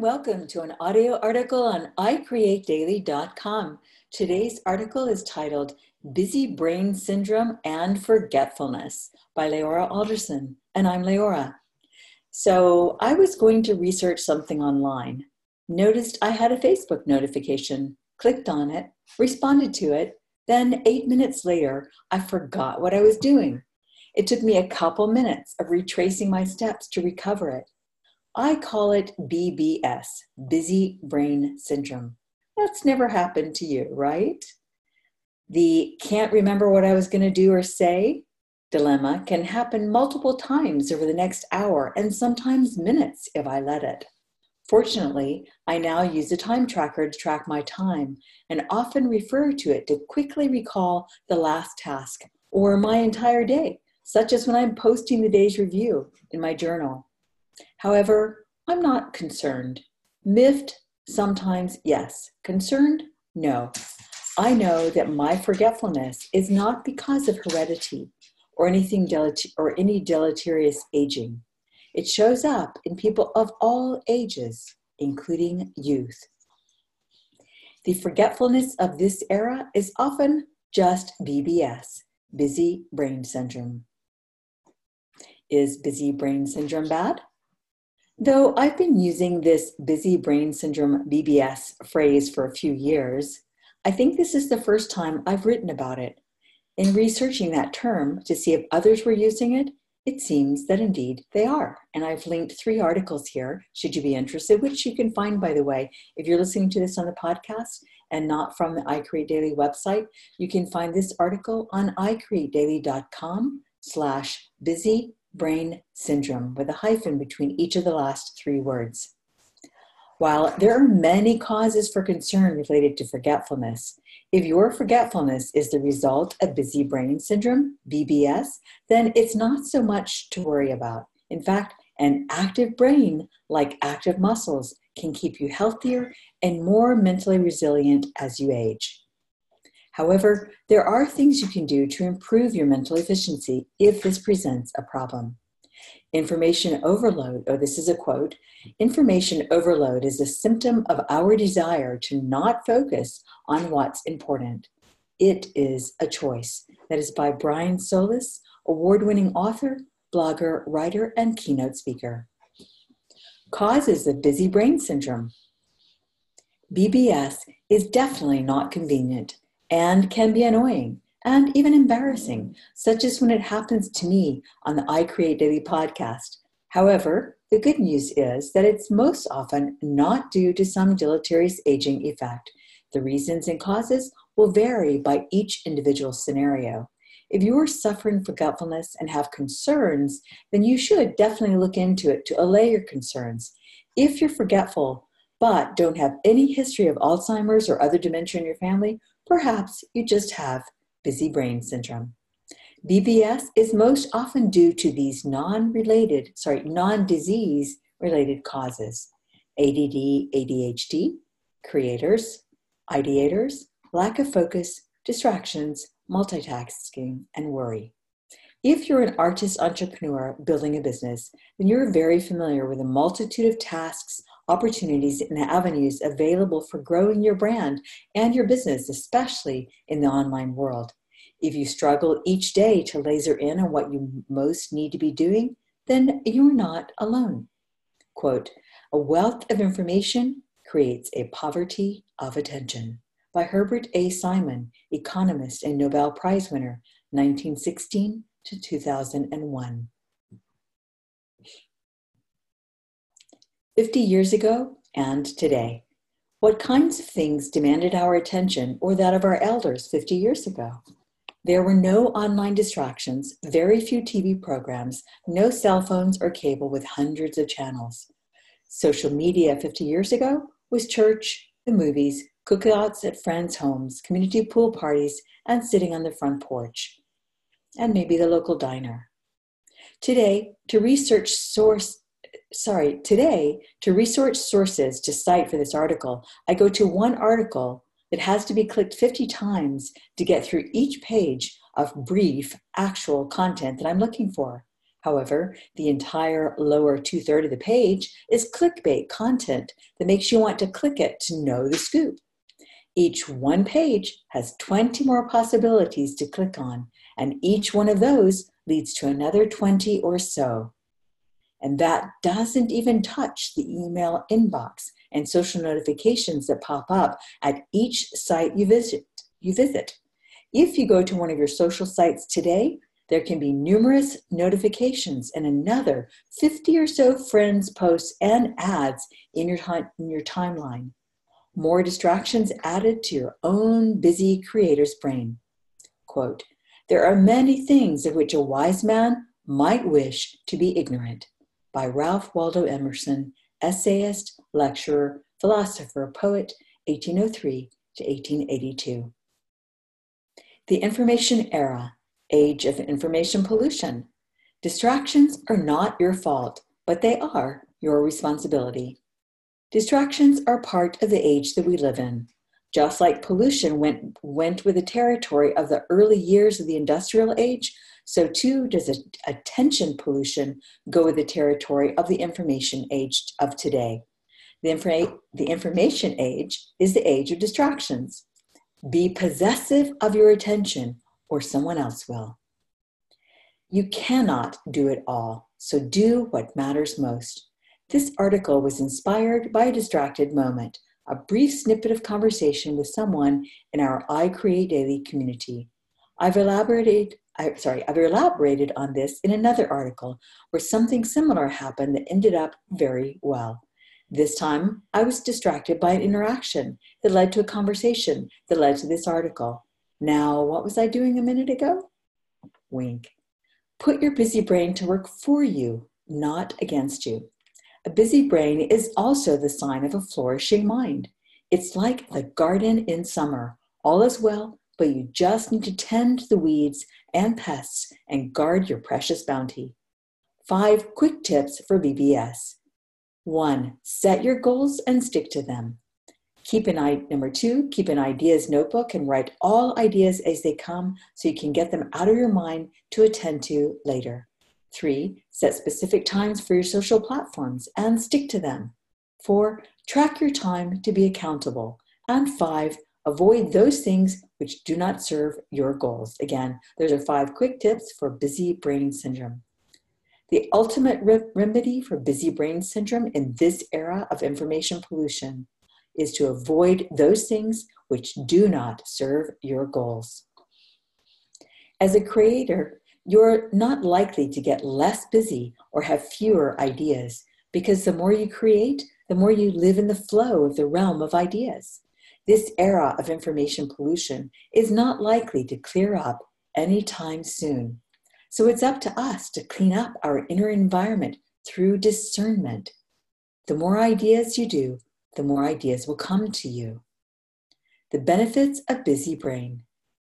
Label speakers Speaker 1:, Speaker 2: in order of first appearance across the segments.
Speaker 1: Welcome to an audio article on iCreateDaily.com. Today's article is titled Busy Brain Syndrome and Forgetfulness by LeAura Alderson, and I'm LeAura. So I was going to research something online, noticed I had a Facebook notification, clicked on it, responded to it, then eight minutes later, I forgot what I was doing. It took me a couple minutes of retracing my steps to recover it. I call it BBS, busy brain syndrome. That's never happened to you, right? The can't remember what I was going to do or say dilemma can happen multiple times over the next hour and sometimes minutes if I let it. Fortunately, I now use a time tracker to track my time and often refer to it to quickly recall the last task or my entire day, such as when I'm posting the day's review in my journal. However, I'm not concerned. Miffed, sometimes, yes. Concerned, no. I know that my forgetfulness is not because of heredity or anything delete- or any deleterious aging. It shows up in people of all ages, including youth. The forgetfulness of this era is often just BBS, busy brain syndrome. Is busy brain syndrome bad? Though I've been using this busy brain syndrome BBS phrase for a few years, I think this is the first time I've written about it. In researching that term to see if others were using it, it seems that indeed they are. And I've linked three articles here, should you be interested, which you can find, by the way, if you're listening to this on the podcast and not from the iCreate Daily website, you can find this article on iCreateDaily.com slash busy brain syndrome with a hyphen between each of the last three words. While there are many causes for concern related to forgetfulness, if your forgetfulness is the result of busy brain syndrome, BBS, then it's not so much to worry about. In fact, an active brain, like active muscles, can keep you healthier and more mentally resilient as you age. However, there are things you can do to improve your mental efficiency if this presents a problem. Information overload, oh, this is a quote information overload is a symptom of our desire to not focus on what's important. It is a choice. That is by Brian Solis, award winning author, blogger, writer, and keynote speaker. Causes of busy brain syndrome. BBS is definitely not convenient and can be annoying and even embarrassing, such as when it happens to me on the I Create Daily podcast. However, the good news is that it's most often not due to some deleterious aging effect. The reasons and causes will vary by each individual scenario. If you are suffering forgetfulness and have concerns, then you should definitely look into it to allay your concerns. If you're forgetful but don't have any history of Alzheimer's or other dementia in your family, Perhaps you just have busy brain syndrome. BBS is most often due to these non-related, sorry, non-disease related causes. ADD, ADHD, creators, ideators, lack of focus, distractions, multitasking, and worry. If you're an artist entrepreneur building a business, then you're very familiar with a multitude of tasks, opportunities and avenues available for growing your brand and your business, especially in the online world. If you struggle each day to laser in on what you most need to be doing, then you're not alone. Quote, a wealth of information creates a poverty of attention by Herbert A. Simon, economist and Nobel Prize winner, 1916 to 2001. 50 years ago and today. What kinds of things demanded our attention or that of our elders 50 years ago? There were no online distractions, very few TV programs, no cell phones or cable with hundreds of channels. Social media 50 years ago was church, the movies, cookouts at friends' homes, community pool parties, and sitting on the front porch, and maybe the local diner. Today, to research source sorry, today, to research sources to cite for this article, I go to one article that has to be clicked 50 times to get through each page of brief, actual content that I'm looking for. However, the entire lower two third of the page is clickbait content that makes you want to click it to know the scoop. Each one page has 20 more possibilities to click on, and each one of those leads to another 20 or so. And that doesn't even touch the email inbox and social notifications that pop up at each site you visit. You visit. If you go to one of your social sites today, there can be numerous notifications and another 50 or so friends, posts, and ads in your, in your timeline. More distractions added to your own busy creator's brain. Quote, there are many things of which a wise man might wish to be ignorant. By Ralph Waldo Emerson, essayist, lecturer, philosopher, poet, 1803 to 1882. The information era age of information pollution. Distractions are not your fault, but they are your responsibility. Distractions are part of the age that we live in. Just like pollution went, went with the territory of the early years of the industrial age, so too does attention pollution go with the territory of the information age of today. The, the information age is the age of distractions. Be possessive of your attention or someone else will. You cannot do it all, so do what matters most. This article was inspired by a distracted moment, a brief snippet of conversation with someone in our I Create Daily community. I've elaborated I, sorry, I've elaborated on this in another article where something similar happened that ended up very well. This time, I was distracted by an interaction that led to a conversation that led to this article. Now, what was I doing a minute ago? Wink. Put your busy brain to work for you, not against you. A busy brain is also the sign of a flourishing mind. It's like the garden in summer. All is well, but you just need to tend the weeds and pests and guard your precious bounty. Five quick tips for BBS. One, set your goals and stick to them. Keep an eye, number two, keep an ideas notebook and write all ideas as they come so you can get them out of your mind to attend to later. Three, set specific times for your social platforms and stick to them. Four, track your time to be accountable. And five, avoid those things which do not serve your goals. Again, those are five quick tips for busy brain syndrome. The ultimate re- remedy for busy brain syndrome in this era of information pollution is to avoid those things which do not serve your goals. As a creator, you're not likely to get less busy or have fewer ideas because the more you create, the more you live in the flow of the realm of ideas. This era of information pollution is not likely to clear up anytime soon. So it's up to us to clean up our inner environment through discernment. The more ideas you do, the more ideas will come to you. The benefits of busy brain.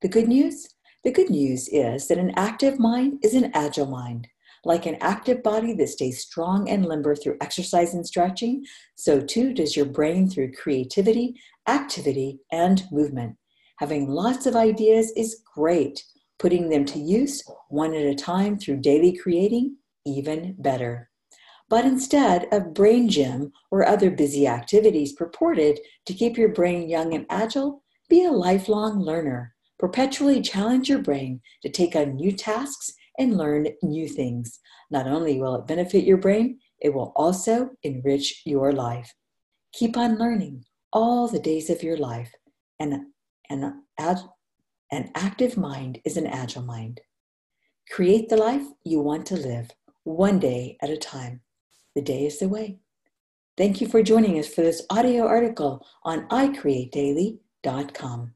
Speaker 1: The good news? The good news is that an active mind is an agile mind. Like an active body that stays strong and limber through exercise and stretching, so too does your brain through creativity, activity, and movement. Having lots of ideas is great. Putting them to use one at a time through daily creating, even better but instead of brain gym or other busy activities purported to keep your brain young and agile, be a lifelong learner. Perpetually challenge your brain to take on new tasks and learn new things. Not only will it benefit your brain, it will also enrich your life. Keep on learning all the days of your life. And an, an active mind is an agile mind. Create the life you want to live, one day at a time. The day is the way. Thank you for joining us for this audio article on iCreateDaily.com.